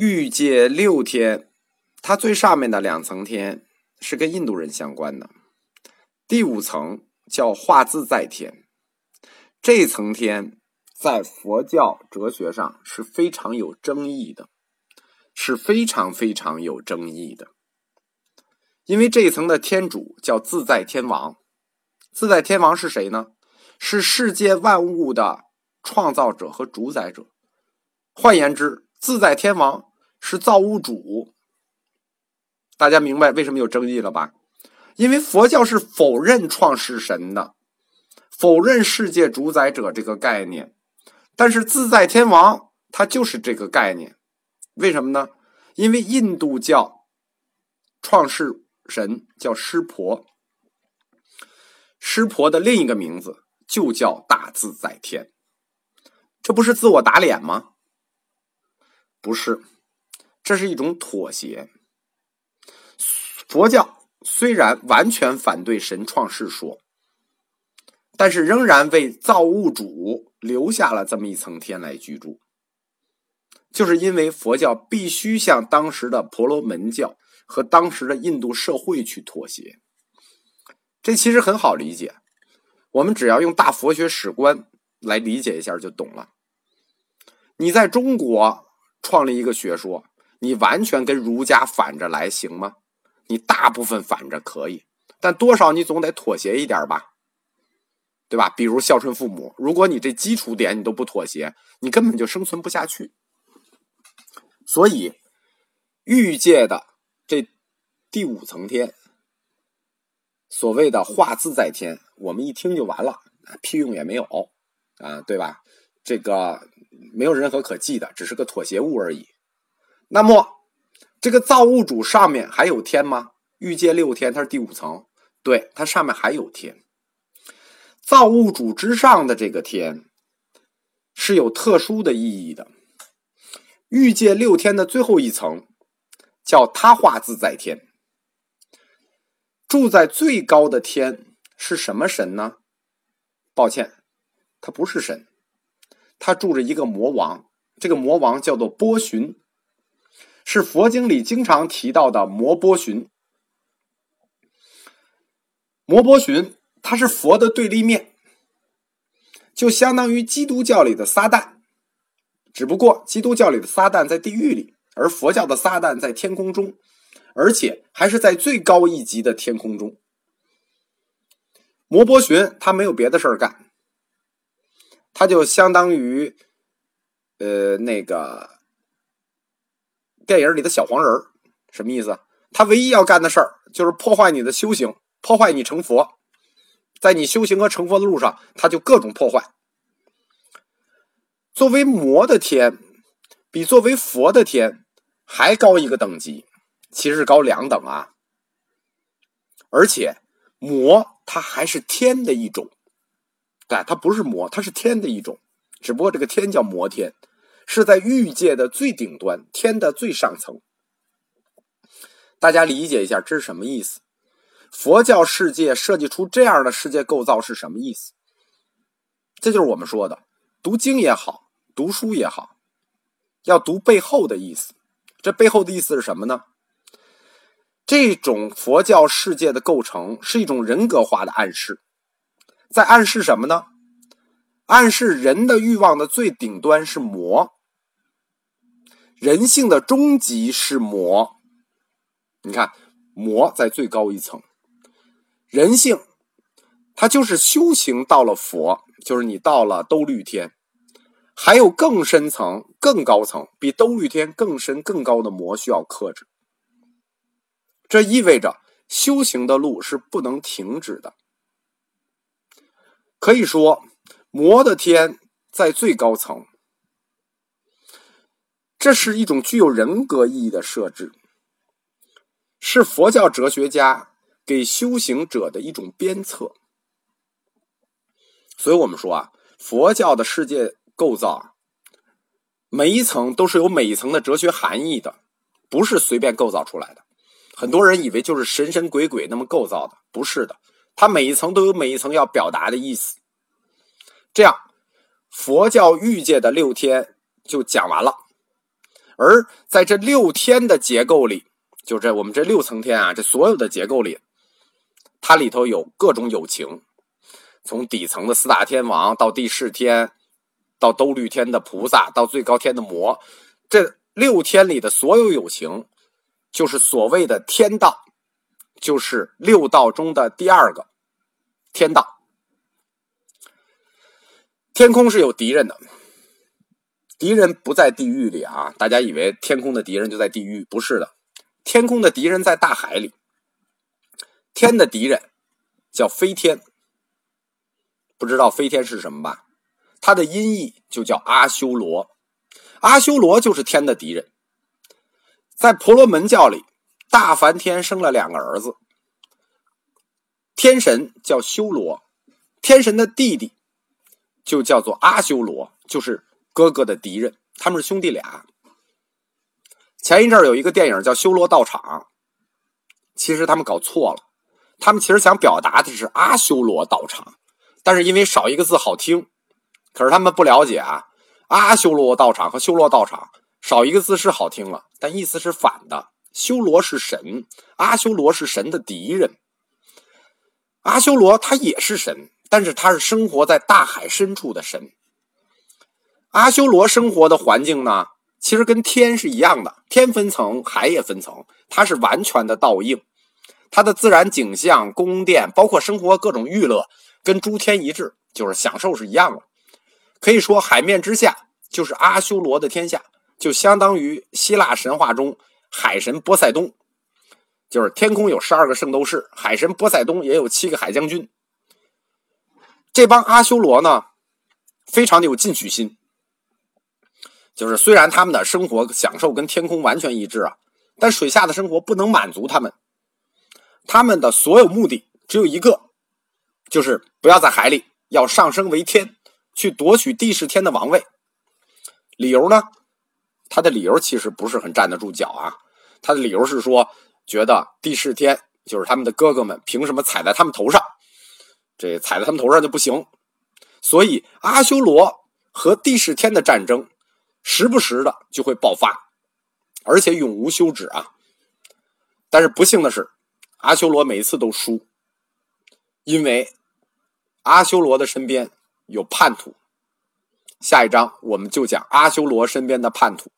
欲界六天，它最上面的两层天是跟印度人相关的，第五层叫化自在天。这层天在佛教哲学上是非常有争议的，是非常非常有争议的。因为这一层的天主叫自在天王，自在天王是谁呢？是世界万物的创造者和主宰者。换言之，自在天王是造物主。大家明白为什么有争议了吧？因为佛教是否认创世神的。否认世界主宰者这个概念，但是自在天王他就是这个概念，为什么呢？因为印度教创世神叫湿婆，湿婆的另一个名字就叫大自在天，这不是自我打脸吗？不是，这是一种妥协。佛教虽然完全反对神创世说。但是仍然为造物主留下了这么一层天来居住，就是因为佛教必须向当时的婆罗门教和当时的印度社会去妥协。这其实很好理解，我们只要用大佛学史观来理解一下就懂了。你在中国创立一个学说，你完全跟儒家反着来行吗？你大部分反着可以，但多少你总得妥协一点吧。对吧？比如孝顺父母，如果你这基础点你都不妥协，你根本就生存不下去。所以，欲界的这第五层天，所谓的化自在天，我们一听就完了，屁用也没有啊，对吧？这个没有任何可记的，只是个妥协物而已。那么，这个造物主上面还有天吗？欲界六天，它是第五层，对，它上面还有天。造物主之上的这个天是有特殊的意义的。欲界六天的最后一层叫他化自在天。住在最高的天是什么神呢？抱歉，他不是神，他住着一个魔王。这个魔王叫做波旬，是佛经里经常提到的摩波旬。摩波旬。它是佛的对立面，就相当于基督教里的撒旦，只不过基督教里的撒旦在地狱里，而佛教的撒旦在天空中，而且还是在最高一级的天空中。摩波旬他没有别的事儿干，他就相当于，呃，那个电影里的小黄人什么意思？他唯一要干的事儿就是破坏你的修行，破坏你成佛。在你修行和成佛的路上，他就各种破坏。作为魔的天，比作为佛的天还高一个等级，其实高两等啊。而且魔它还是天的一种，对，它不是魔，它是天的一种，只不过这个天叫魔天，是在欲界的最顶端，天的最上层。大家理解一下，这是什么意思？佛教世界设计出这样的世界构造是什么意思？这就是我们说的，读经也好，读书也好，要读背后的意思。这背后的意思是什么呢？这种佛教世界的构成是一种人格化的暗示，在暗示什么呢？暗示人的欲望的最顶端是魔，人性的终极是魔。你看，魔在最高一层。人性，它就是修行到了佛，就是你到了兜率天，还有更深层、更高层，比兜率天更深、更高的魔需要克制。这意味着修行的路是不能停止的。可以说，魔的天在最高层，这是一种具有人格意义的设置，是佛教哲学家。给修行者的一种鞭策，所以我们说啊，佛教的世界构造，每一层都是有每一层的哲学含义的，不是随便构造出来的。很多人以为就是神神鬼鬼那么构造的，不是的，它每一层都有每一层要表达的意思。这样，佛教欲界的六天就讲完了，而在这六天的结构里，就这我们这六层天啊，这所有的结构里，它里头有各种友情，从底层的四大天王到第四天，到兜率天的菩萨，到最高天的魔，这六天里的所有友情，就是所谓的天道，就是六道中的第二个天道。天空是有敌人的。敌人不在地狱里啊！大家以为天空的敌人就在地狱，不是的，天空的敌人在大海里。天的敌人叫飞天，不知道飞天是什么吧？它的音译就叫阿修罗，阿修罗就是天的敌人。在婆罗门教里，大梵天生了两个儿子，天神叫修罗，天神的弟弟就叫做阿修罗，就是。哥哥的敌人，他们是兄弟俩。前一阵有一个电影叫《修罗道场》，其实他们搞错了，他们其实想表达的是阿修罗道场，但是因为少一个字好听，可是他们不了解啊，阿修罗道场和修罗道场少一个字是好听了，但意思是反的。修罗是神，阿修罗是神的敌人。阿修罗他也是神，但是他是生活在大海深处的神。阿修罗生活的环境呢，其实跟天是一样的，天分层，海也分层，它是完全的倒映，它的自然景象、宫殿，包括生活各种娱乐，跟诸天一致，就是享受是一样的。可以说，海面之下就是阿修罗的天下，就相当于希腊神话中海神波塞冬，就是天空有十二个圣斗士，海神波塞冬也有七个海将军。这帮阿修罗呢，非常的有进取心。就是虽然他们的生活享受跟天空完全一致啊，但水下的生活不能满足他们。他们的所有目的只有一个，就是不要在海里，要上升为天，去夺取地势天的王位。理由呢？他的理由其实不是很站得住脚啊。他的理由是说，觉得地势天就是他们的哥哥们，凭什么踩在他们头上？这踩在他们头上就不行。所以阿修罗和地势天的战争。时不时的就会爆发，而且永无休止啊！但是不幸的是，阿修罗每次都输，因为阿修罗的身边有叛徒。下一章我们就讲阿修罗身边的叛徒。